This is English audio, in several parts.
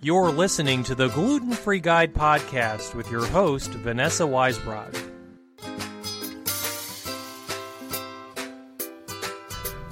You're listening to the Gluten Free Guide podcast with your host, Vanessa Weisbrod.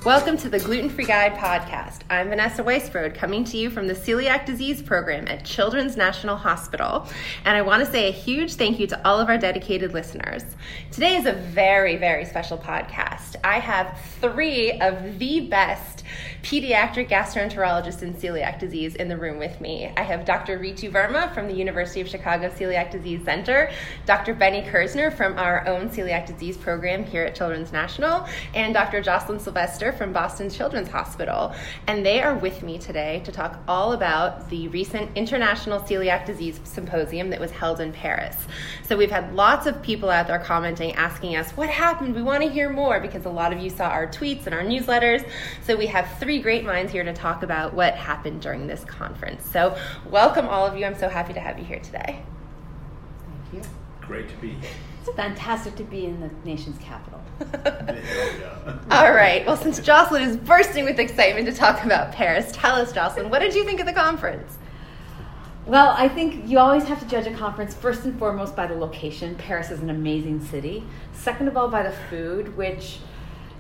Welcome to the Gluten Free Guide podcast. I'm Vanessa Weisbrod, coming to you from the Celiac Disease Program at Children's National Hospital. And I want to say a huge thank you to all of our dedicated listeners. Today is a very, very special podcast. I have three of the best pediatric gastroenterologists in celiac disease in the room with me. I have Dr. Ritu Verma from the University of Chicago Celiac Disease Center, Dr. Benny Kerzner from our own celiac disease program here at Children's National, and Dr. Jocelyn Silvester from Boston Children's Hospital. And they are with me today to talk all about the recent International Celiac Disease Symposium that was held in Paris. So we've had lots of people out there commenting, asking us, what happened? We want to hear more because a lot of you saw our tweets and our newsletters. So we have three great minds here to talk about what happened during this conference. So, welcome all of you. I'm so happy to have you here today. Thank you. Great to be here. It's fantastic to be in the nation's capital. all right. Well, since Jocelyn is bursting with excitement to talk about Paris, tell us, Jocelyn, what did you think of the conference? Well, I think you always have to judge a conference first and foremost by the location. Paris is an amazing city. Second of all, by the food, which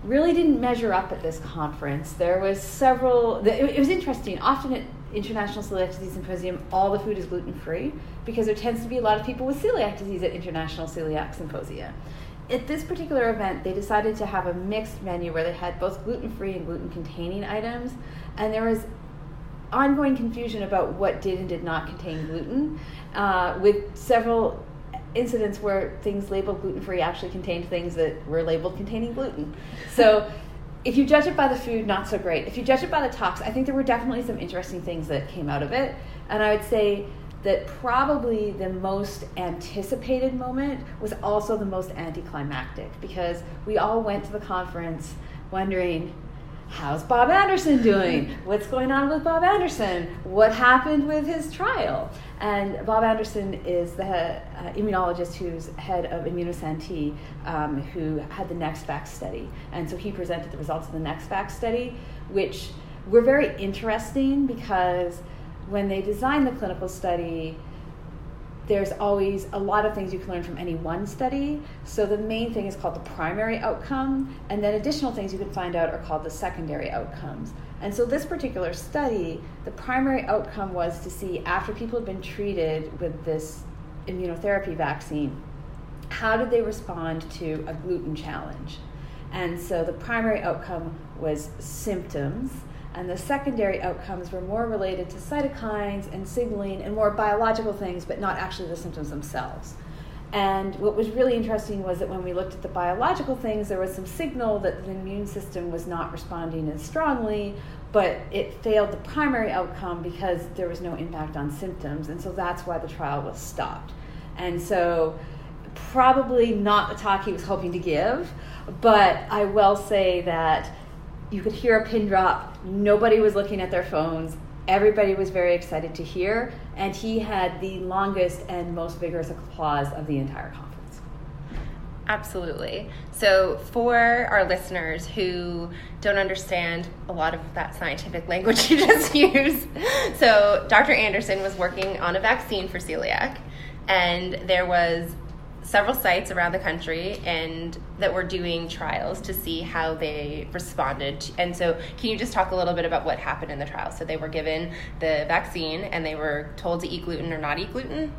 really didn't measure up at this conference. There was several. It was interesting. Often at International Celiac Disease Symposium, all the food is gluten free because there tends to be a lot of people with celiac disease at International Celiac Symposia. At this particular event, they decided to have a mixed menu where they had both gluten free and gluten containing items, and there was ongoing confusion about what did and did not contain gluten, uh, with several incidents where things labeled gluten free actually contained things that were labeled containing gluten. So if you judge it by the food, not so great. If you judge it by the talks, I think there were definitely some interesting things that came out of it. And I would say that probably the most anticipated moment was also the most anticlimactic because we all went to the conference wondering how's Bob Anderson doing? What's going on with Bob Anderson? What happened with his trial? And Bob Anderson is the uh, immunologist who's head of ImmusanT, um, who had the Nexvax study. And so he presented the results of the Nexvax study, which were very interesting because when they designed the clinical study, there's always a lot of things you can learn from any one study. So the main thing is called the primary outcome, and then additional things you can find out are called the secondary outcomes. And so this particular study, the primary outcome was to see after people had been treated with this immunotherapy vaccine, how did they respond to a gluten challenge? And so the primary outcome was symptoms and the secondary outcomes were more related to cytokines and signaling and more biological things, but not actually the symptoms themselves. And what was really interesting was that when we looked at the biological things, there was some signal that the immune system was not responding as strongly, but it failed the primary outcome because there was no impact on symptoms. And so that's why the trial was stopped. And so, probably not the talk he was hoping to give, but I will say that you could hear a pin drop. Nobody was looking at their phones. Everybody was very excited to hear, and he had the longest and most vigorous applause of the entire conference. Absolutely. So, for our listeners who don't understand a lot of that scientific language you just used, so Dr. Anderson was working on a vaccine for celiac, and there was several sites around the country and that were doing trials to see how they responded. And so, can you just talk a little bit about what happened in the trial? So, they were given the vaccine and they were told to eat gluten or not eat gluten.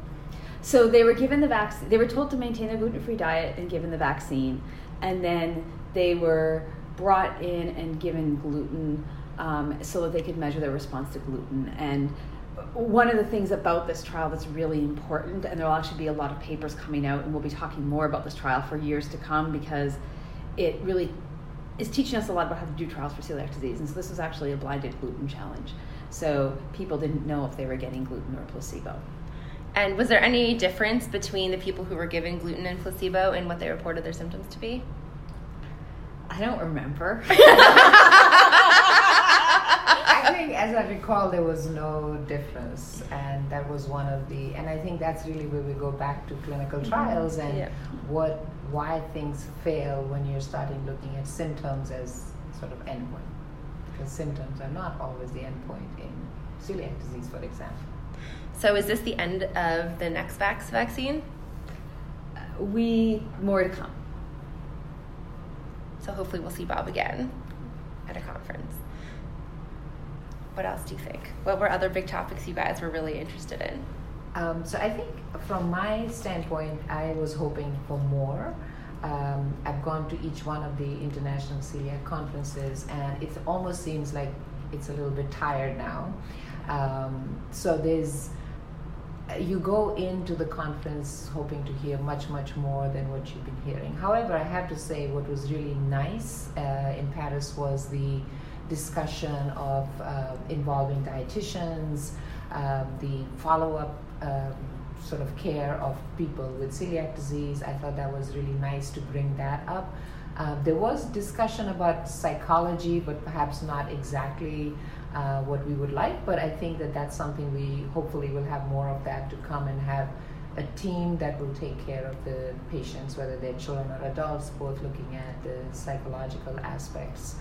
So they were given the vaccine. They were told to maintain a gluten-free diet and given the vaccine, and then they were brought in and given gluten um, so that they could measure their response to gluten. And one of the things about this trial that's really important, and there'll actually be a lot of papers coming out, and we'll be talking more about this trial for years to come because it really is teaching us a lot about how to do trials for celiac disease. And so this was actually a blinded gluten challenge. So people didn't know if they were getting gluten or placebo. And was there any difference between the people who were given gluten and placebo and what they reported their symptoms to be? I don't remember. I think, as I recall, there was no difference, and that was one of the. And I think that's really where we go back to clinical mm-hmm. trials and yeah. what, why things fail when you're starting looking at symptoms as sort of endpoint, because symptoms are not always the endpoint in celiac disease, for example. So, is this the end of the Nexvax vaccine? We more to come. So, hopefully, we'll see Bob again at a conference. What else do you think? What were other big topics you guys were really interested in? Um, so, I think from my standpoint, I was hoping for more. Um, I've gone to each one of the international celiac conferences, and it almost seems like it's a little bit tired now. Um, so there's you go into the conference hoping to hear much much more than what you've been hearing however i have to say what was really nice uh, in paris was the discussion of uh, involving dietitians um, the follow-up um, sort of care of people with celiac disease i thought that was really nice to bring that up uh, there was discussion about psychology but perhaps not exactly uh, what we would like. But I think that that's something we hopefully will have more of that to come and have a team that will take care of the patients, whether they're children or adults, both looking at the psychological aspects.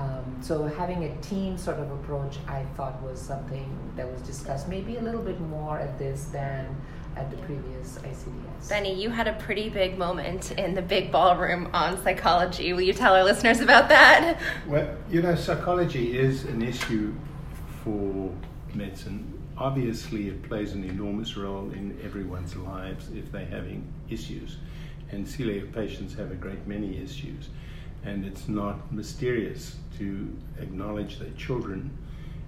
Um, so having a team sort of approach, I thought was something that was discussed maybe a little bit more at this than at the previous ICDS. Benny, you had a pretty big moment in the big ballroom on psychology. Will you tell our listeners about that? Well, you know, psychology is an issue for medicine. Obviously, it plays an enormous role in everyone's lives if they're having issues. And celiac patients have a great many issues. And it's not mysterious to acknowledge that children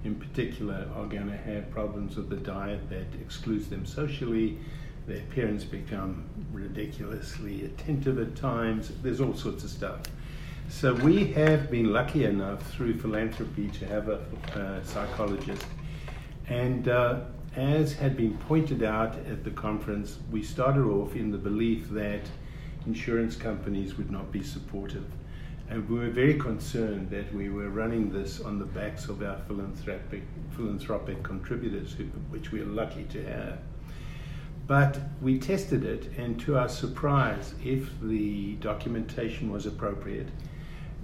in particular are going to have problems with the diet that excludes them socially. Their parents become ridiculously attentive at times. There's all sorts of stuff. So we have been lucky enough through philanthropy to have a, psychologist. And uh, as had been pointed out at the conference, we started off in the belief that insurance companies would not be supportive and we were very concerned that we were running this on the backs of our philanthropic, philanthropic contributors, who, which we are lucky to have. But we tested it, and to our surprise, if the documentation was appropriate,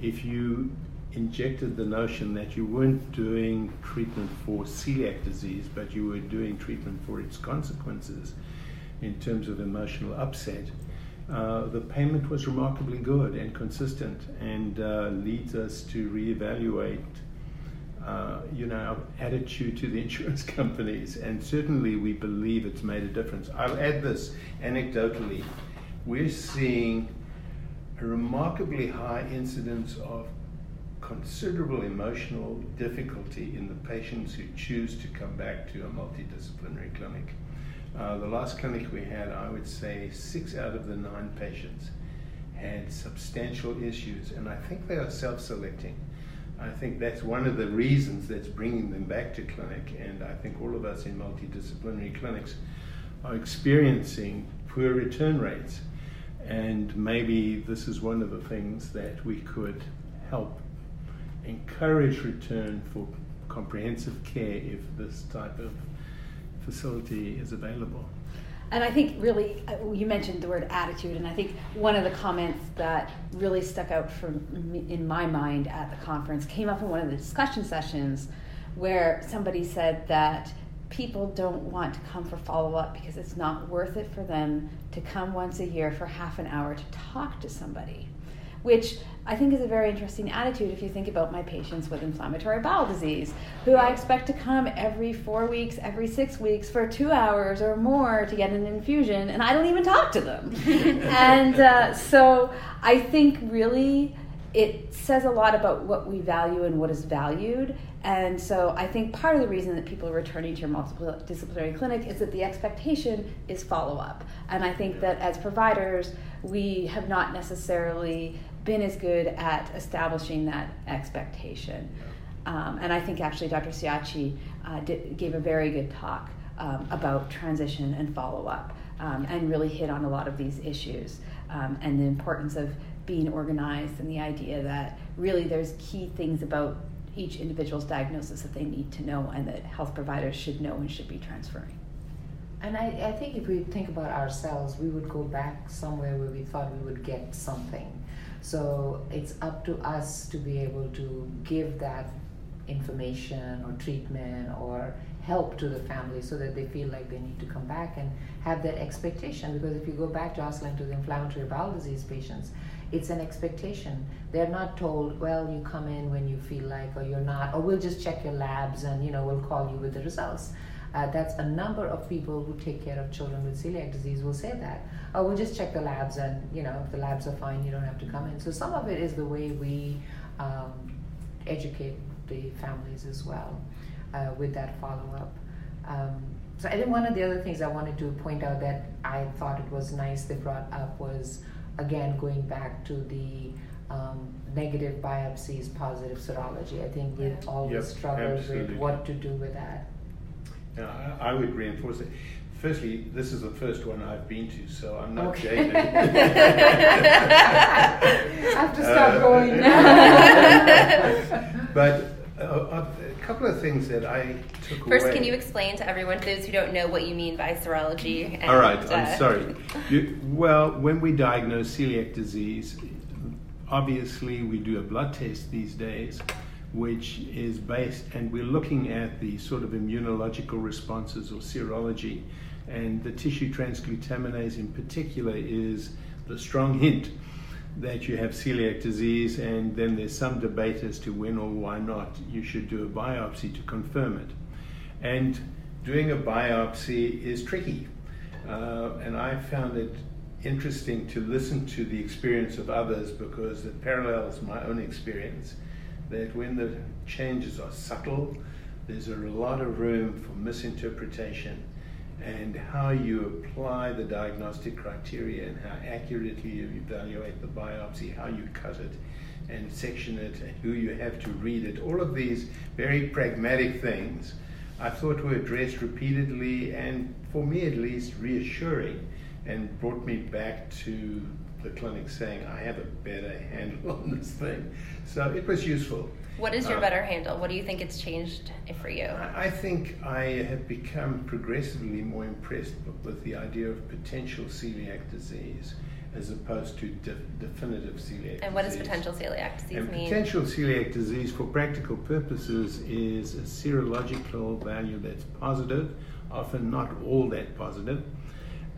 if you injected the notion that you weren't doing treatment for celiac disease, but you were doing treatment for its consequences in terms of emotional upset, uh, the payment was remarkably good and consistent and uh, leads us to reevaluate uh, you know, our attitude to the insurance companies. And certainly we believe it's made a difference. I'll add this anecdotally. We're seeing a remarkably high incidence of considerable emotional difficulty in the patients who choose to come back to a multidisciplinary clinic. Uh, the last clinic we had, I would say six out of the nine patients had substantial issues, and I think they are self selecting. I think that's one of the reasons that's bringing them back to clinic, and I think all of us in multidisciplinary clinics are experiencing poor return rates. And maybe this is one of the things that we could help encourage return for comprehensive care if this type of facility is available. And I think really, uh, you mentioned the word attitude, and I think one of the comments that really stuck out for me, in my mind at the conference came up in one of the discussion sessions where somebody said that people don't want to come for follow up because it's not worth it for them to come once a year for half an hour to talk to somebody which I think is a very interesting attitude if you think about my patients with inflammatory bowel disease, who I expect to come every four weeks, every six weeks for two hours or more to get an infusion, and I don't even talk to them. and uh, so I think really it says a lot about what we value and what is valued. And so I think part of the reason that people are returning to your multidisciplinary clinic is that the expectation is follow up. And I think that as providers, we have not necessarily been as good at establishing that expectation. Um, and I think actually Dr. Ciacci uh, did, gave a very good talk um, about transition and follow up um, and really hit on a lot of these issues um, and the importance of being organized and the idea that really there's key things about each individual's diagnosis that they need to know and that health providers should know and should be transferring. And I, I think if we think about ourselves, we would go back somewhere where we thought we would get something. So it's up to us to be able to give that information or treatment or help to the family so that they feel like they need to come back and have that expectation because if you go back to Jocelyn to the inflammatory bowel disease patients it's an expectation. They're not told well you come in when you feel like or you're not or we'll just check your labs and you know we'll call you with the results. Uh, that's a number of people who take care of children with celiac disease will say that. Oh we'll just check the labs and you know if the labs are fine you don't have to come in. So some of it is the way we um, educate the families as well uh, with that follow-up. Um, so I think one of the other things I wanted to point out that I thought it was nice they brought up was again going back to the um, negative biopsies, positive serology. I think we've always yep, struggled absolutely. with what to do with that. Yeah, I, I would reinforce it. Firstly, this is the first one I've been to, so I'm not okay. jaded. I have to start uh, going now. but uh, uh, a couple of things that I took First, away. can you explain to everyone, those who don't know, what you mean by serology? And, All right, I'm uh, sorry. You, well, when we diagnose celiac disease, obviously we do a blood test these days which is based, and we're looking at the sort of immunological responses or serology. And the tissue transglutaminase in particular is the strong hint that you have celiac disease, and then there's some debate as to when or why not you should do a biopsy to confirm it. And doing a biopsy is tricky. Uh, and I found it interesting to listen to the experience of others because it parallels my own experience that when the changes are subtle, there's a lot of room for misinterpretation and how you apply the diagnostic criteria and how accurately you evaluate the biopsy, how you cut it and section it, and who you have to read it. All of these very pragmatic things I thought were addressed repeatedly and, for me at least, reassuring and brought me back to the clinic saying, I have a better handle on this thing. So it was useful. What is your uh, better handle? What do you think it's changed for you? I think I have become progressively more impressed with the idea of potential celiac disease as opposed to de- definitive celiac And what does potential celiac disease and mean? Potential celiac disease, for practical purposes, is a serological value that's positive, often not all that positive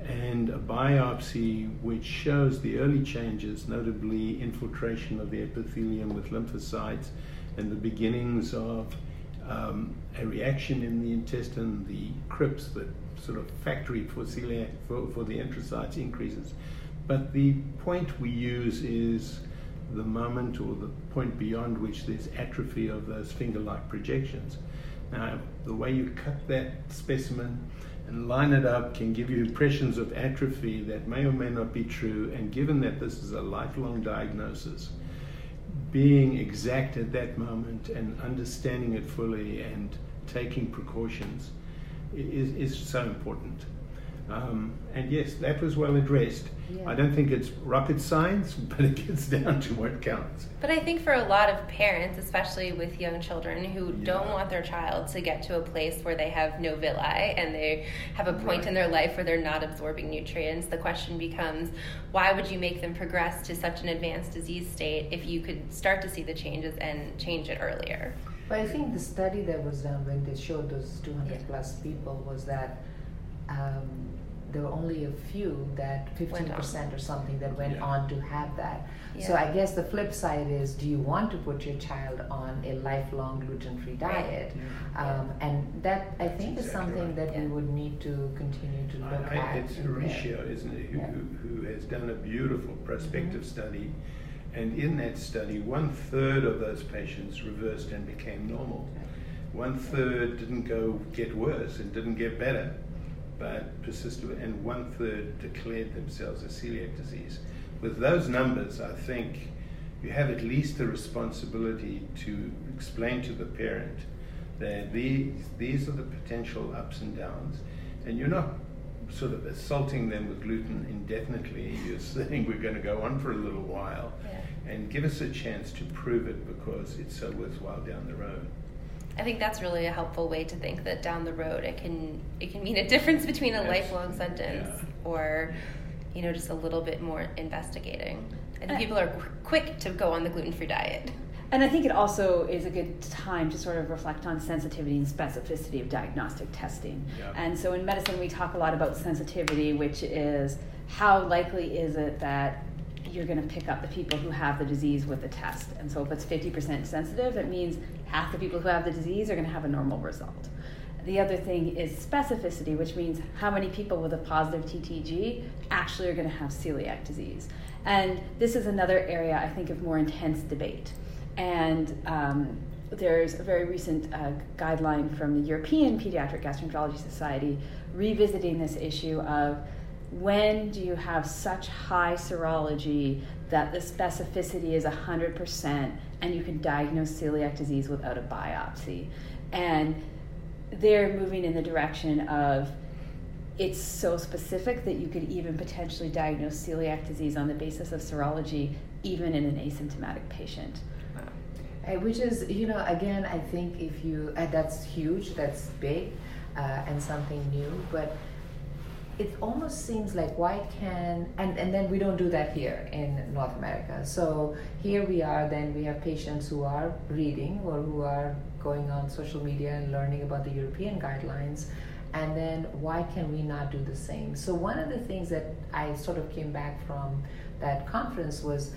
and a biopsy which shows the early changes, notably infiltration of the epithelium with lymphocytes and the beginnings of um, a reaction in the intestine, the crypts, the sort of factory for celiac for, for the enterocytes increases. But the point we use is the moment or the point beyond which there's atrophy of those finger-like projections. Now, the way you cut that specimen and line it up can give you impressions of atrophy that may or may not be true. And given that this is a lifelong diagnosis, being exact at that moment and understanding it fully and taking precautions is, is so important. Um, and yes, that was well addressed. Yeah. I don't think it's rocket science, but it gets down to what counts. But I think for a lot of parents, especially with young children who yeah. don't want their child to get to a place where they have no villi and they have a point right. in their life where they're not absorbing nutrients, the question becomes why would you make them progress to such an advanced disease state if you could start to see the changes and change it earlier? But I think the study that was done when they showed those 200 yeah. plus people was that. Um, there were only a few that 15% or something that went yeah. on to have that. Yeah. So I guess the flip side is do you want to put your child on a lifelong gluten free diet? Yeah. Um, and that I think That's is exactly something right. that we would need to continue to look I, at. It's Horacio, isn't it, who, who, has done a beautiful prospective mm-hmm. study. And in that study, one third of those patients reversed and became normal. One third didn't go get worse and didn't get better but persisted, and one third declared themselves as celiac disease. With those numbers, I think you have at least the responsibility to explain to the parent that these, these are the potential ups and downs, and you're not sort of assaulting them with gluten indefinitely. You're saying we're going to go on for a little while yeah. and give us a chance to prove it because it's so worthwhile down the road. I think that's really a helpful way to think that down the road it can it can mean a difference between a lifelong sentence yeah. or you know just a little bit more investigating. I think people are qu- quick to go on the gluten free diet. And I think it also is a good time to sort of reflect on sensitivity and specificity of diagnostic testing. Yeah. And so in medicine, we talk a lot about sensitivity, which is how likely is it that you're going to pick up the people who have the disease with the test. And so if it's 50% sensitive, it means half the people who have the disease are going to have a normal result. The other thing is specificity, which means how many people with a positive TTG actually are going to have celiac disease. And this is another area I think of more intense debate. And um, there's a very recent uh, guideline from the European Pediatric Gastroenterology Society revisiting this issue of when do you have such high serology that the specificity is 100% and you can diagnose celiac disease without a biopsy. And they're moving in the direction of it's so specific that you could even potentially diagnose celiac disease on the basis of serology, even in an asymptomatic patient. Which is, you know, again, I think if you, uh, that's huge, that's big, uh, and something new, but it almost seems like why can and, and then we don't do that here in north america so here we are then we have patients who are reading or who are going on social media and learning about the european guidelines and then why can we not do the same so one of the things that i sort of came back from that conference was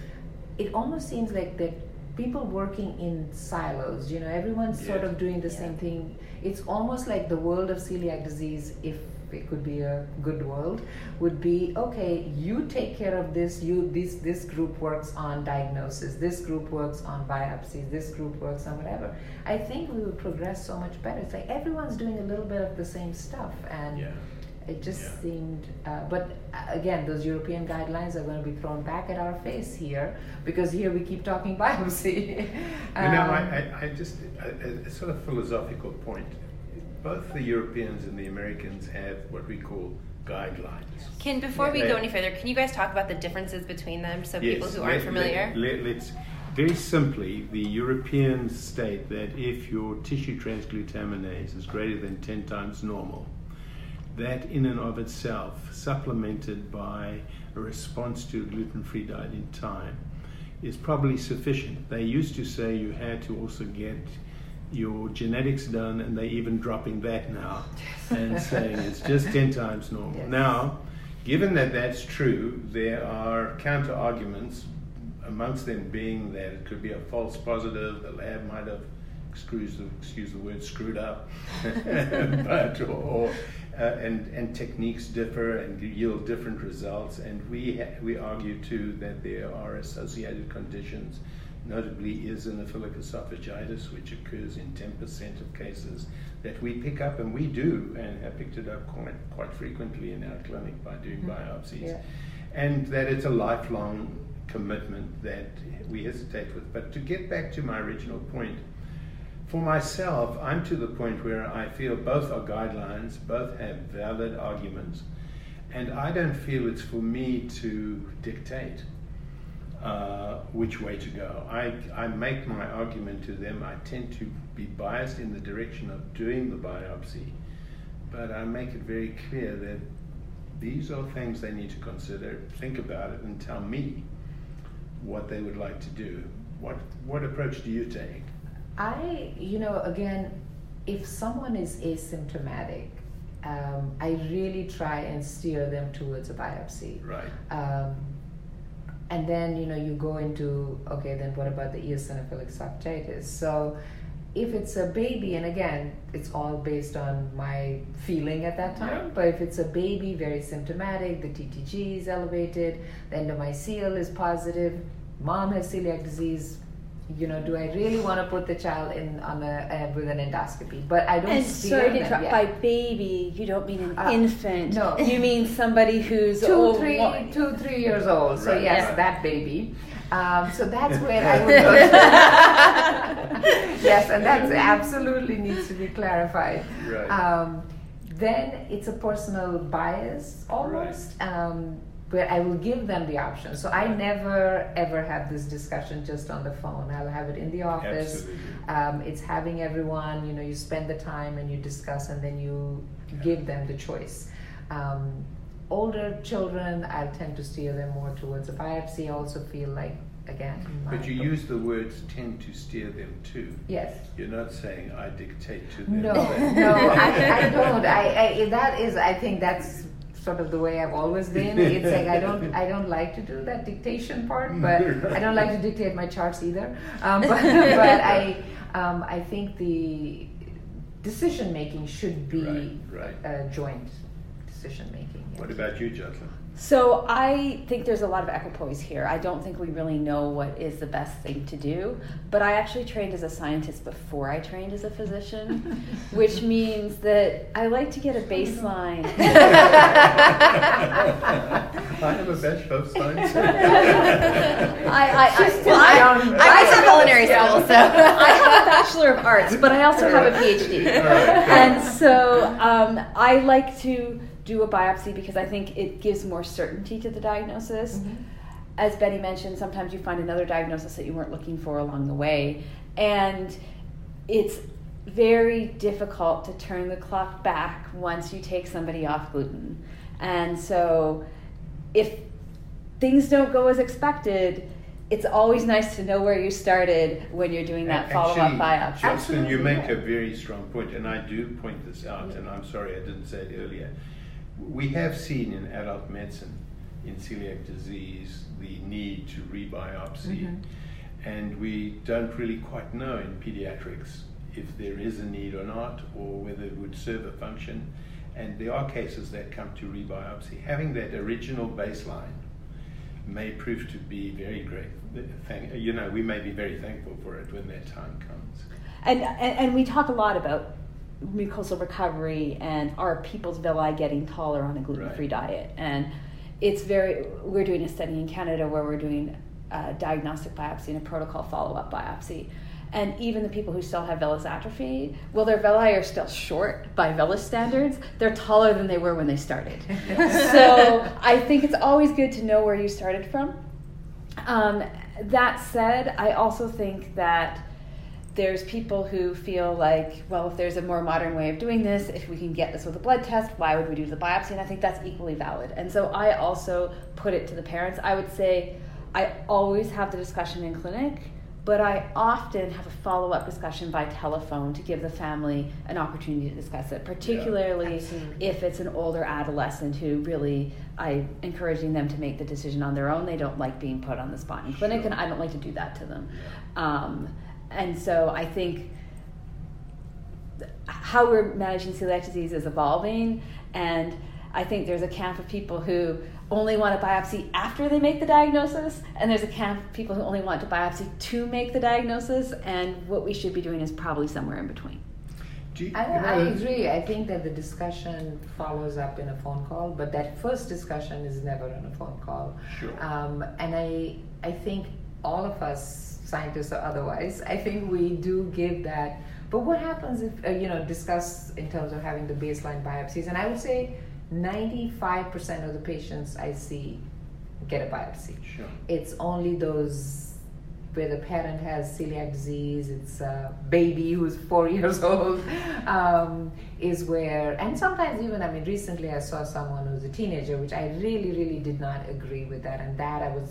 it almost seems like that people working in silos you know everyone's yes. sort of doing the yeah. same thing it's almost like the world of celiac disease if it could be a good world would be okay you take care of this you this this group works on diagnosis this group works on biopsies this group works on whatever i think we would progress so much better it's like everyone's doing a little bit of the same stuff and yeah. it just yeah. seemed uh, but uh, again those european guidelines are going to be thrown back at our face here because here we keep talking biopsy um, you know I, I, I just a, a sort of philosophical point both the Europeans and the Americans have what we call guidelines. Can before yeah, we go any further, can you guys talk about the differences between them so yes, people who aren't let, familiar? Let, let, let's very simply, the Europeans state that if your tissue transglutaminase is greater than 10 times normal, that in and of itself, supplemented by a response to a gluten free diet in time, is probably sufficient. They used to say you had to also get your genetics done, and they're even dropping that now and saying it's just 10 times normal. Yes. Now, given that that's true, there are counter arguments, amongst them being that it could be a false positive, the lab might have, excuse the, excuse the word, screwed up, but, or, or uh, and, and techniques differ and yield different results. And we, ha- we argue too that there are associated conditions notably is eosinophilic esophagitis, which occurs in 10% of cases that we pick up, and we do, and have picked it up quite, quite frequently in our clinic by doing mm-hmm. biopsies. Yeah. And that it's a lifelong commitment that we hesitate with. But to get back to my original point, for myself, I'm to the point where I feel both are guidelines, both have valid arguments, and I don't feel it's for me to dictate uh, which way to go. I, I make my argument to them. I tend to be biased in the direction of doing the biopsy, but I make it very clear that these are things they need to consider, think about it, and tell me what they would like to do. What, what approach do you take? I, you know, again, if someone is asymptomatic, um, I really try and steer them towards a biopsy. Right. Um, and then you know you go into okay then what about the eosinophilic esophagitis so if it's a baby and again it's all based on my feeling at that time yeah. but if it's a baby very symptomatic the ttg is elevated the endomysial is positive mom has celiac disease you know, do I really want to put the child in on a uh, with an endoscopy? But I don't. And sorry to interrupt. By baby, you don't mean an uh, infant. No, you mean somebody who's two, old, three, one. two, three years old. So right. yes, yeah. that baby. Um, so that's where I would go. yes, and that absolutely needs to be clarified. Right. Um, then it's a personal bias almost. Right. Um, where I will give them the option. So I never ever have this discussion just on the phone. I'll have it in the office. Um, it's having everyone, you know, you spend the time and you discuss and then you yeah. give them the choice. Um, older children, I tend to steer them more towards a biopsy. I also feel like again. But you use the words tend to steer them to. Yes. You're not saying I dictate to them. No, no, I, I don't. I, I, that is, I think that's sort of the way I've always been. It's like I don't, I don't like to do that dictation part, but I don't like to dictate my charts either. Um, but, but I, um, I think the decision making should be right, right. Uh, joint decision making. Yes. What about you, Jocelyn? So I think there's a lot of equipoise here. I don't think we really know what is the best thing to do. But I actually trained as a scientist before I trained as a physician, which means that I like to get a baseline. I have a bachelor of science. I, I, I, well, I, I, I went to culinary school, so I have a bachelor of arts, but I also have a PhD, and so um, I like to do a biopsy because I think it gives more certainty to the diagnosis. Mm-hmm. As Benny mentioned, sometimes you find another diagnosis that you weren't looking for along the way. And it's very difficult to turn the clock back once you take somebody off gluten. And so if things don't go as expected, it's always nice to know where you started when you're doing that follow up biopsy. Jocelyn, you make a very strong point, and I do point this out, and I'm sorry I didn't say it earlier we have seen in adult medicine in celiac disease the need to rebiopsy, mm-hmm. and we don't really quite know in pediatrics if there is a need or not, or whether it would serve a function. And there are cases that come to rebiopsy. Having that original baseline may prove to be very great. Thank, you know, we may be very thankful for it when that time comes. And, and, and we talk a lot about mucosal recovery and are people's villi getting taller on a gluten-free right. diet and it's very we're doing a study in canada where we're doing a diagnostic biopsy and a protocol follow-up biopsy and even the people who still have villus atrophy, well, their villi are still short by villus standards. They're taller than they were when they started. so I think it's always good to know where you started from. Um, that said, I also think that there's people who feel like, well, if there's a more modern way of doing this, if we can get this with a blood test, why would we do the biopsy? And I think that's equally valid. And so I also put it to the parents. I would say I always have the discussion in clinic, but I often have a follow up discussion by telephone to give the family an opportunity to discuss it, particularly yeah, if it's an older adolescent who really I encouraging them to make the decision on their own. They don't like being put on the spot in clinic, sure. and I don't like to do that to them. Um, and so I think how we're managing celiac disease is evolving, and I think there's a camp of people who only want a biopsy after they make the diagnosis, and there's a camp of people who only want to biopsy to make the diagnosis, and what we should be doing is probably somewhere in between. You, I, I, agree. I think that the discussion follows up in a phone call, but that first discussion is never on a phone call. Sure. Um, and I, I think all of us scientists or otherwise. I think we do give that. But what happens if, uh, you know, discuss in terms of having the baseline biopsies? And I would say 95% of the patients I see get a biopsy. Sure. It's only those where the parent has celiac disease, it's a baby who's four years old, um, is where, and sometimes even, I mean, recently I saw someone who's a teenager, which I really, really did not agree with that, and that I was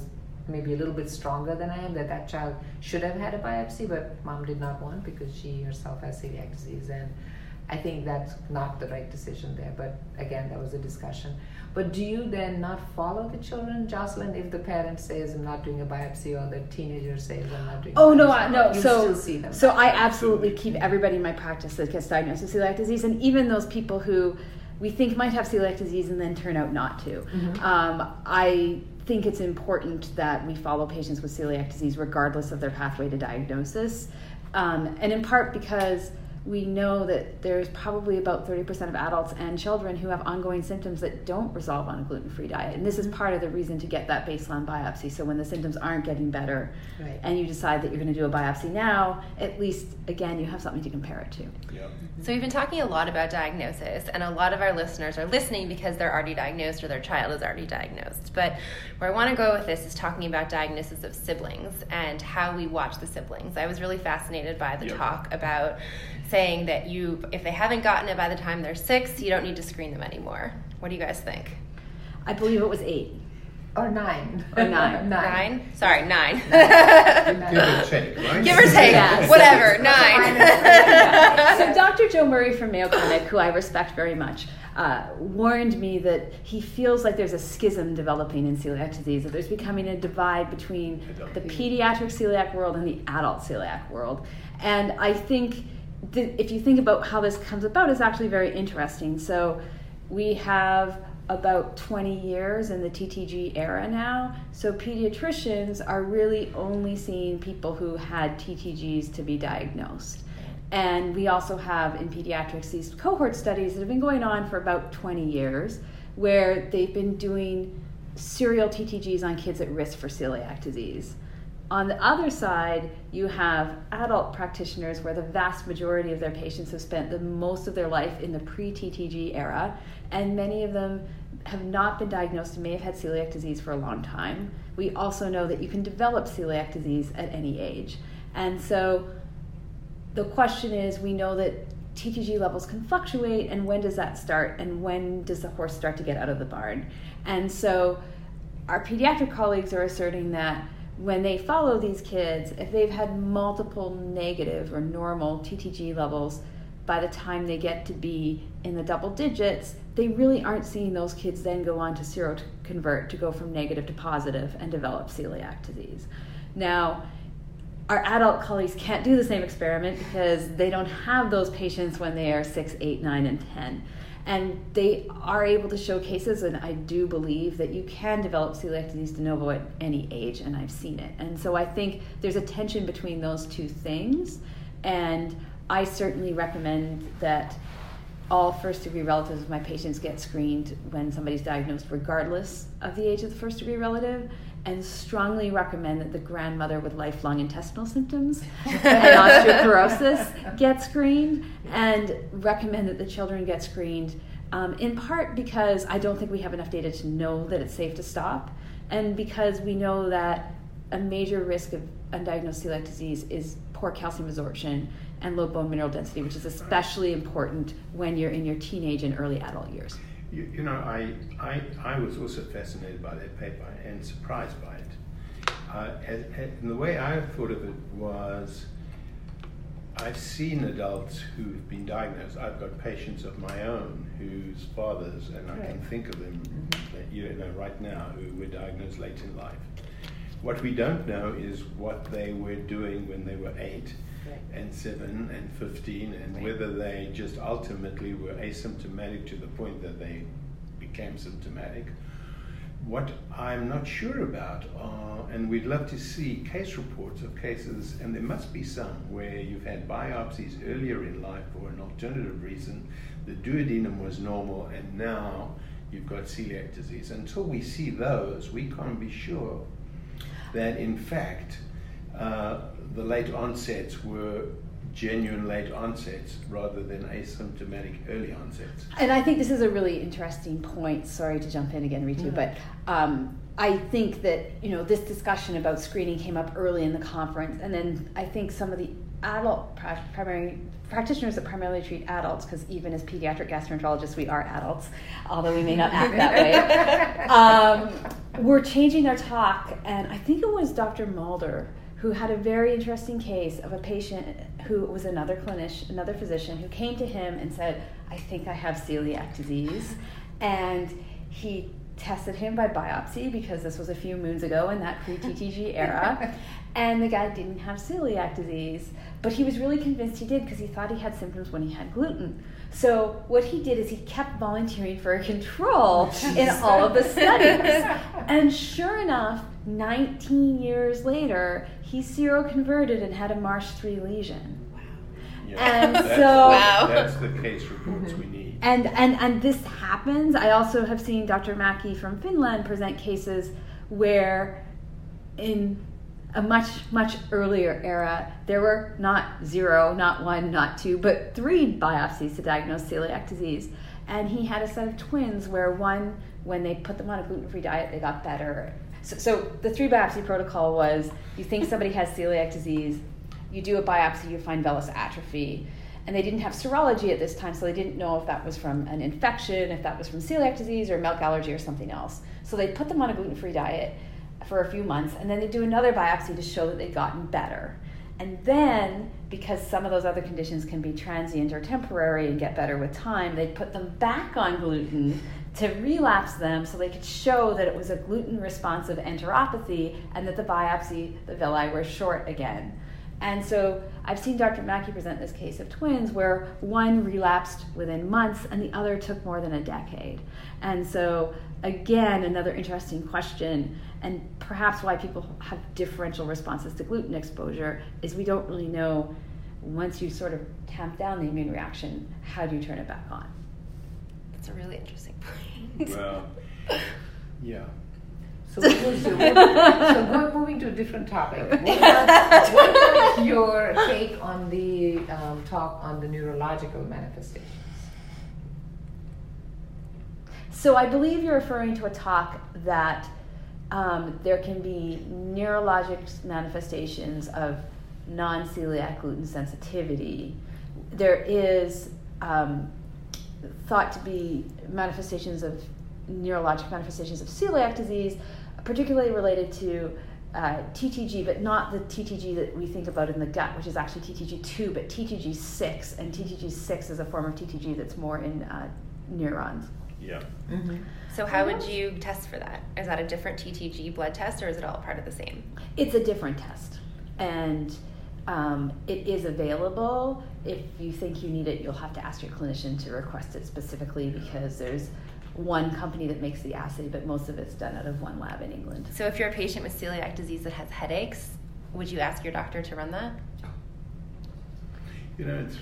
maybe a little bit stronger than I am that that child should have had a biopsy, but mom did not want because she herself has celiac disease, and I think that's not the right decision there. But again, that was a discussion. But do you then not follow the children, Jocelyn, if the parent says I'm not doing a biopsy or the teenager says I'm not doing? Oh no, I, no. So so I absolutely keep everybody in my practice that gets diagnosed with celiac disease, and even those people who we think might have celiac disease and then turn out not to. Mm-hmm. Um, I think it's important that we follow patients with celiac disease regardless of their pathway to diagnosis. Um, and in part because we know that there's probably about 30% of adults and children who have ongoing symptoms that don't resolve on a gluten free diet. And this is mm-hmm. part of the reason to get that baseline biopsy. So when the symptoms aren't getting better right. and you decide that you're going to do a biopsy now, at least, again, you have something to compare it to. Yeah. Mm-hmm. So we've been talking a lot about diagnosis, and a lot of our listeners are listening because they're already diagnosed or their child is already diagnosed. But where I want to go with this is talking about diagnosis of siblings and how we watch the siblings. I was really fascinated by the talk about saying that you, if they haven't gotten it by the time they're six, you don't need to screen them anymore. What do you guys think? I believe it was eight. Or nine. Or nine. Nine? Sorry, nine. Give or take, right? Give or take, Yeah. whatever, nine. so Dr. Joe Murray from Mayo Clinic, who I respect very much, uh, warned me that he feels like there's a schism developing in celiac disease, that there's becoming a divide between the pediatric celiac world and the adult celiac world. And I think if you think about how this comes about, it's actually very interesting. So we have about 20 years in the TTG era now. So pediatricians are really only seeing people who had TTGs to be diagnosed. And we also have in pediatrics these cohort studies that have been going on for about 20 years where they've been doing serial TTGs on kids at risk for celiac disease. On the other side, you have adult practitioners where the vast majority of their patients have spent the most of their life in the pre TTG era, and many of them have not been diagnosed and may have had celiac disease for a long time. We also know that you can develop celiac disease at any age. And so the question is we know that TTG levels can fluctuate, and when does that start, and when does the horse start to get out of the barn? And so our pediatric colleagues are asserting that when they follow these kids, if they've had multiple negative or normal TTG levels by the time they get to be in the double digits, they really aren't seeing those kids then go on to seroconvert to go from negative to positive and develop celiac disease. Now, our adult colleagues can't do the same experiment because they don't have those patients when they are 6, 8, 9, and 10 and they are able to show cases and i do believe that you can develop celiac disease de novo at any age and i've seen it. And so i think there's a tension between those two things and i certainly recommend that all first degree relatives of my patients get screened when somebody's diagnosed regardless of the age of the first degree relative and strongly recommend that the grandmother with lifelong intestinal symptoms and osteoporosis get screened, and recommend that the children get screened. Um, in part because I don't think we have enough data to know that it's safe to stop, and because we know that a major risk of undiagnosed celiac disease is poor calcium absorption and low bone mineral density, which is especially important when you're in your teenage and early adult years. You, you know, I, I, I was also fascinated by that paper and surprised by it. Uh, and, and the way I thought of it was I've seen adults who've been diagnosed. I've got patients of my own whose fathers, and I can think of them mm-hmm. you know, right now, who were diagnosed late in life. What we don't know is what they were doing when they were eight and 7 and 15, and right. whether they just ultimately were asymptomatic to the point that they became symptomatic. What I'm not sure about, uh, and we'd love to see case reports of cases, and there must be some where you've had biopsies earlier in life for an alternative reason. The duodenum was normal, and now you've got celiac disease. Until we see those, we can't be sure that in fact uh, the late onsets were genuine late onsets rather than asymptomatic early onsets. And I think this is a really interesting point. Sorry to jump in again, Ritu, but um, I think that you know this discussion about screening came up early in the conference, and then I think some of the adult primary practitioners that primarily treat adults, because even as pediatric gastroenterologists, we are adults, although we may not act that way. Um, we're changing our talk, and I think it was Dr. Mulder who had a very interesting case of a patient who was another clinician, another physician, who came to him and said, I think I have celiac disease. And he tested him by biopsy because this was a few moons ago in that pre TTG era. and the guy didn't have celiac disease, but he was really convinced he did because he thought he had symptoms when he had gluten. So what he did is he kept volunteering for a control oh, in all of the studies. and sure enough, 19 years later, he seroconverted and had a MARSH 3 lesion. Wow. Yeah, and that's, so wow. that's the case reports we mm-hmm. need. And, and, and this happens. I also have seen Dr. Mäki from Finland present cases where in a much, much earlier era, there were not zero, not one, not two, but three biopsies to diagnose celiac disease. And he had a set of twins where one, when they put them on a gluten free diet, they got better. So, so the three biopsy protocol was you think somebody has celiac disease, you do a biopsy, you find villus atrophy, and they didn't have serology at this time, so they didn't know if that was from an infection, if that was from celiac disease or milk allergy or something else. So they put them on a gluten free diet for a few months, and then they do another biopsy to show that they'd gotten better. And then, because some of those other conditions can be transient or temporary and get better with time, they'd put them back on gluten to relapse them so they could show that it was a gluten responsive enteropathy and that the biopsy, the villi, were short again. And so I've seen Dr. Mäki present this case of twins where one relapsed within months and the other took more than a decade. And so, again, another interesting question, and perhaps why people have differential responses to gluten exposure, is we don't really know once you sort of tamp down the immune reaction, how do you turn it back on? That's a really interesting point. Well, yeah. So, what was your, so going, moving to a different topic. What about, what about your take on the um, talk on the neurological manifestations? So I believe you're referring to a talk that um, there can be neurologic manifestations of non-celiac gluten sensitivity. There is um, thought to be manifestations of neurologic manifestations of celiac disease, particularly related to uh, TTG, but not the TTG that we think about in the gut, which is actually TTG2, but TTG6, and TTG6 is a form of TTG that's more in uh, neurons. Yeah. Mm-hmm. So, how would you test for that? Is that a different TTG blood test, or is it all part of the same? It's a different test, and um, it is available. If you think you need it, you'll have to ask your clinician to request it specifically because there's one company that makes the assay, but most of it's done out of one lab in England. So, if you're a patient with celiac disease that has headaches, would you ask your doctor to run that? You know, it's.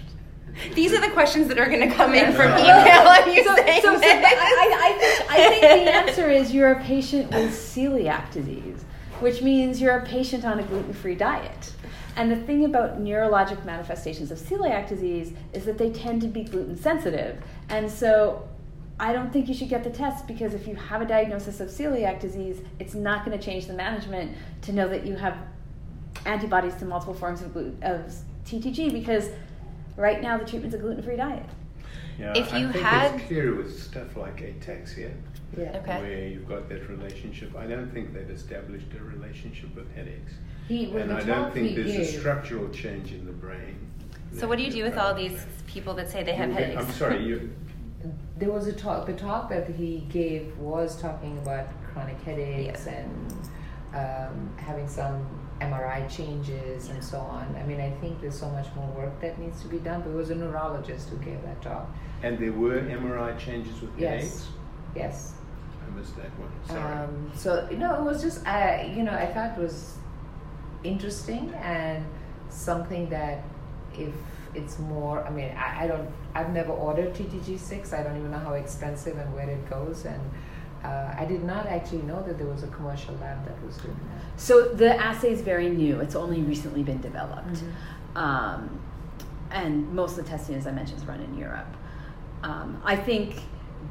These are the questions that are going to come in from email. Are you So, saying so, so this? I, I, think, I think the answer is you're a patient with celiac disease, which means you're a patient on a gluten free diet. And the thing about neurologic manifestations of celiac disease is that they tend to be gluten sensitive. And so I don't think you should get the test because if you have a diagnosis of celiac disease, it's not going to change the management to know that you have antibodies to multiple forms of, gluten, of TTG because right now the treatment's a gluten free diet. Yeah, If you I think had- it's clearer with stuff like ataxia, Yeah. Okay. where you've got that relationship. I don't think they've established a relationship with headaches. He, and I don't think he there's a structural change in the brain. So, what do you do with all these people that say they have headaches? I'm sorry, you. There was a talk the talk that he gave was talking about chronic headaches and um, having some mri changes and so on i mean i think there's so much more work that needs to be done but it was a neurologist who gave that talk And there were MRI changes with Yes. headaches? yes I missed that one. Sorry. um, so you know it was just i you know i thought it was interesting and something that if it's more i mean i, I don't i've never ordered ttg6 i don't even know how expensive and where it goes and uh, i did not actually know that there was a commercial lab that was doing that So the assay is very new. It's only recently been developed. Um, and most of the testing, as I mentioned, is run in Europe. Um, I think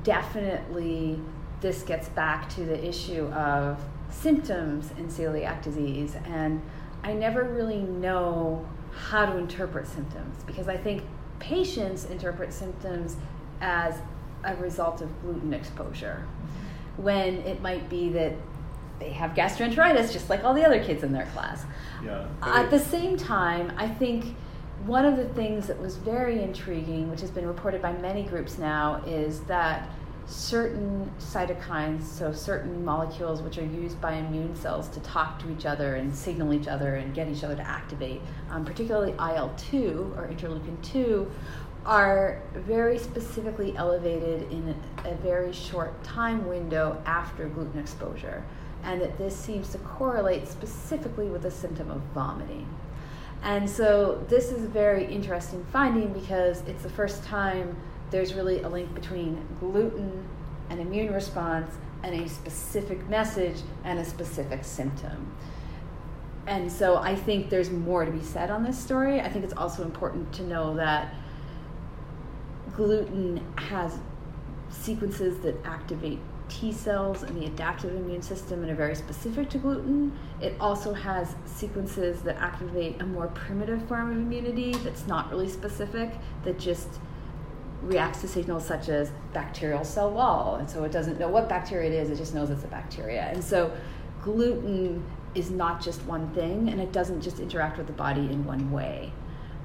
definitely this gets back to the issue of symptoms in celiac disease. And I never really know how to interpret symptoms because I think patients interpret symptoms as a result of gluten exposure mm-hmm. when it might be that they have gastroenteritis just like all the other kids in their class. yeah. Uh, at the same time, I think one of the things that was very intriguing, which has been reported by many groups now, is that certain cytokines, so certain molecules which are used by immune cells to talk to each other and signal each other and get each other to activate, um, particularly IL 2 or interleukin 2, are very specifically elevated in a, a very short time window after gluten exposure. And that this seems to correlate specifically with the symptom of vomiting. And so this is a very interesting finding because it's the first time there's really a link between gluten and immune response and a specific message and a specific symptom. And so I think there's more to be said on this story. I think it's also important to know that gluten has sequences that activate T cells and the adaptive immune system and are very specific to gluten. It also has sequences that activate a more primitive form of immunity that's not really specific, that just reacts to signals such as bacterial cell wall. And so it doesn't know what bacteria it is, it just knows it's a bacteria. And so gluten is not just one thing and it doesn't just interact with the body in one way.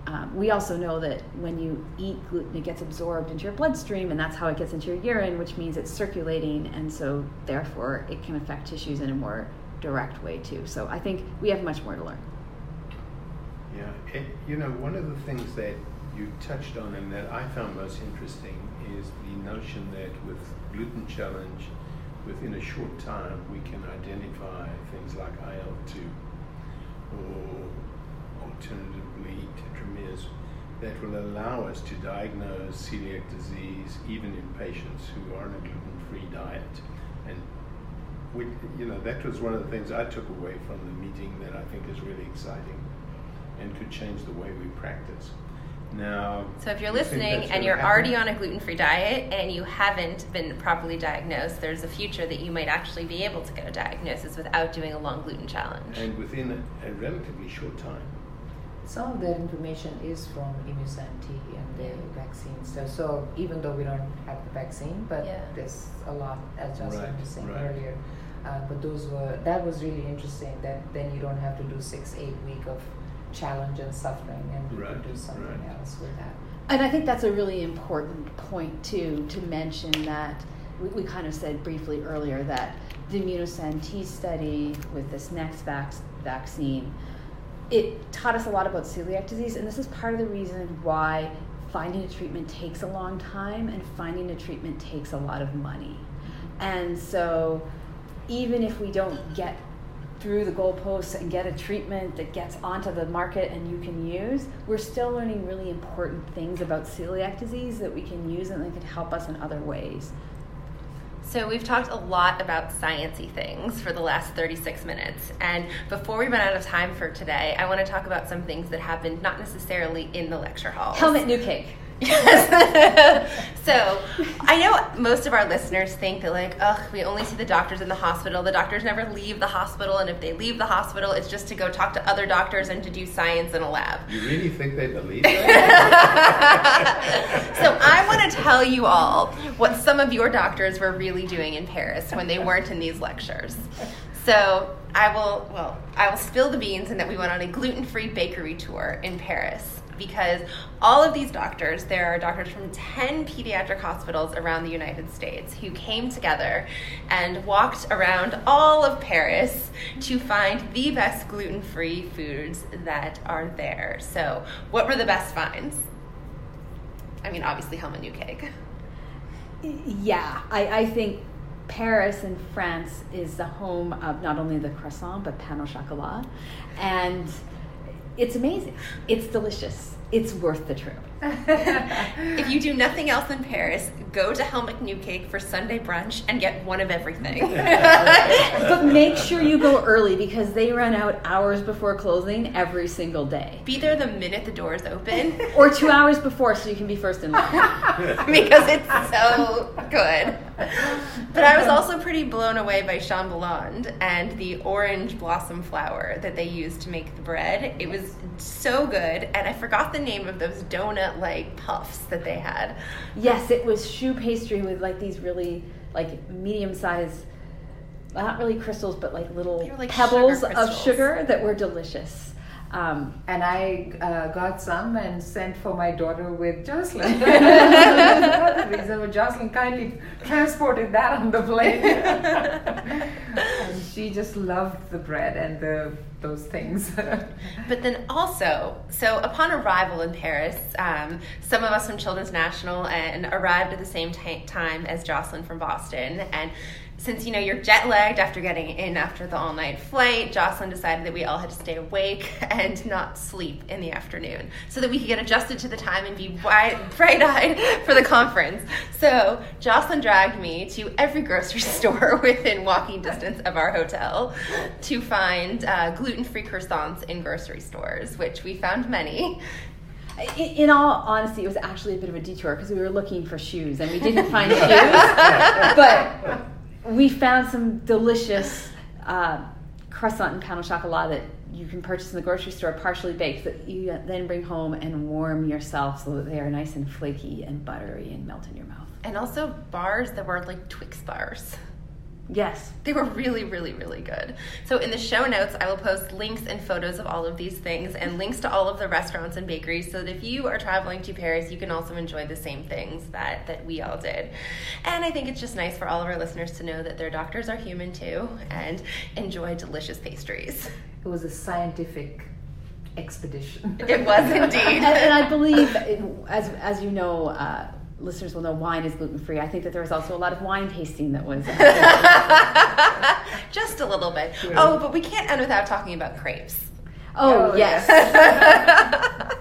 Um, we also know that when you eat gluten, it gets absorbed into your bloodstream, and that's how it gets into your urine, which means it's circulating, and so therefore it can affect tissues in a more direct way too. So I think we have much more to learn. Yeah, it, you know, one of the things that you touched on and that I found most interesting is the notion that with gluten challenge, within a short time, we can identify things like IL-2 or alternatively tetramers that will allow us to diagnose celiac disease even in patients who are on a gluten-free diet. And we, you know, that was one of the things I took away from the meeting that I think is really exciting and could change the way we practice. Now, so if you're listening and you're happen? already on a gluten-free diet and you haven't been properly diagnosed, there's a future that you might actually be able to get a diagnosis without doing a long gluten challenge. And within a, a relatively short time. Some of that information is from Immusan and the vaccines. So, so even though we don't have the vaccine, but yeah. there's a lot, as Jocelyn right, was saying right. earlier. Uh, but those were that was really interesting. That then you don't have to do six, eight week of challenge and suffering, and you right, can do something right. else with that. And I think that's a really important point too to mention that we, we kind of said briefly earlier that the ImmusanT study with this Nexvax- vaccine, it taught us a lot about celiac disease, and this is part of the reason why finding a treatment takes a long time and finding a treatment takes a lot of money. And so, even if we don't get through the goalposts and get a treatment that gets onto the market and you can use, we're still learning really important things about celiac disease that we can use and that can help us in other ways. So we've talked a lot about sciency things for the last 36 minutes. And before we run out of time for today, I want to talk about some things that happened not necessarily in the lecture hall. Helmut Newcake. Yes. so I know most of our listeners think that like, ugh, we only see the doctors in the hospital. The doctors never leave the hospital, and if they leave the hospital, it's just to go talk to other doctors and to do science in a lab. You really think they believe that? so I want to tell you all what some of your doctors were really doing in Paris when they weren't in these lectures. So I will, well, I will spill the beans in that we went on a gluten-free bakery tour in Paris because all of these doctors, there are doctors from 10 pediatric hospitals around the United States who came together and walked around all of Paris to find the best gluten free foods that are there. So, what were the best finds? I mean, obviously, Helmut Newcake. Yeah, I, I think Paris in France is the home of not only the croissant but pain au chocolat, and it's amazing. It's delicious. It's worth the trip. if you do nothing else in Paris, go to Helmut Newcake for Sunday brunch and get one of everything. but make sure you go early because they run out hours before closing every single day. Be there the minute the doors open. or two hours before so you can be first in line. because it's so good. But I was also pretty blown away by Chambelland and the orange blossom flower that they used to make the bread. It was so good, and I forgot the name of those donut like puffs that they had. Yes, it was choux pastry with like these really like medium sized not really crystals, but like little like pebbles sugar of sugar that were delicious. Um, and I uh, got some and sent for my daughter with Jocelyn. reason Jocelyn kindly transported that on the plane. and she just loved the bread and the those things. but then also, so upon arrival in Paris, um, some of us from Children's National and arrived at the same t- time as Jocelyn from Boston, and since you know you're jet lagged after getting in after the all night flight, Jocelyn decided that we all had to stay awake and not sleep in the afternoon so that we could get adjusted to the time and be bright eyed for the conference. So Jocelyn dragged me to every grocery store within walking distance of our hotel to find uh, gluten free croissants in grocery stores, which we found many. In, in all honesty, it was actually a bit of a detour because we were looking for shoes and we didn't find shoes. But we found some delicious uh, croissant and pain au chocolat that you can purchase in the grocery store partially baked that you then bring home and warm yourself so that they are nice and flaky and buttery and melt in your mouth. And also bars that were like Twix bars. Yes. They were really, really, really good. So, in the show notes, I will post links and photos of all of these things and links to all of the restaurants and bakeries so that if you are traveling to Paris, you can also enjoy the same things that, that we all did. And I think it's just nice for all of our listeners to know that their doctors are human too and enjoy delicious pastries. It was a scientific expedition. It was indeed. and, and, I believe, as, as you know, uh, listeners will know wine is gluten free. I think that there was also a lot of wine tasting that was just a little bit. Yeah. Oh, but we can't end without talking about crepes. Oh, oh yes.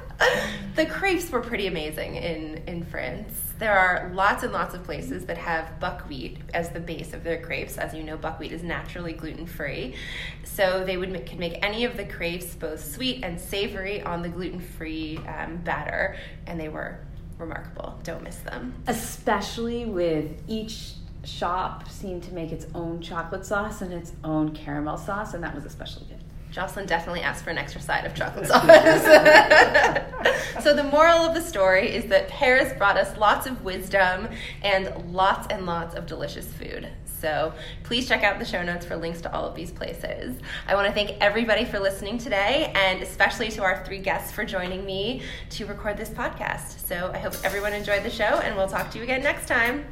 the crepes were pretty amazing in in France. There are lots and lots of places that have buckwheat as the base of their crepes. As you know, buckwheat is naturally gluten free, so they would make, could make any of the crepes both sweet and savory on the gluten free um, batter, and they were remarkable. Don't miss them. Especially with each shop seemed to make its own chocolate sauce and its own caramel sauce, and that was especially good. Jocelyn definitely asked for an extra side of chocolate sauce. so the moral of the story is that Paris brought us lots of wisdom and lots and lots of delicious food. So please check out the show notes for links to all of these places. I want to thank everybody for listening today, and especially to our three guests for joining me to record this podcast. So I hope everyone enjoyed the show, and we'll talk to you again next time.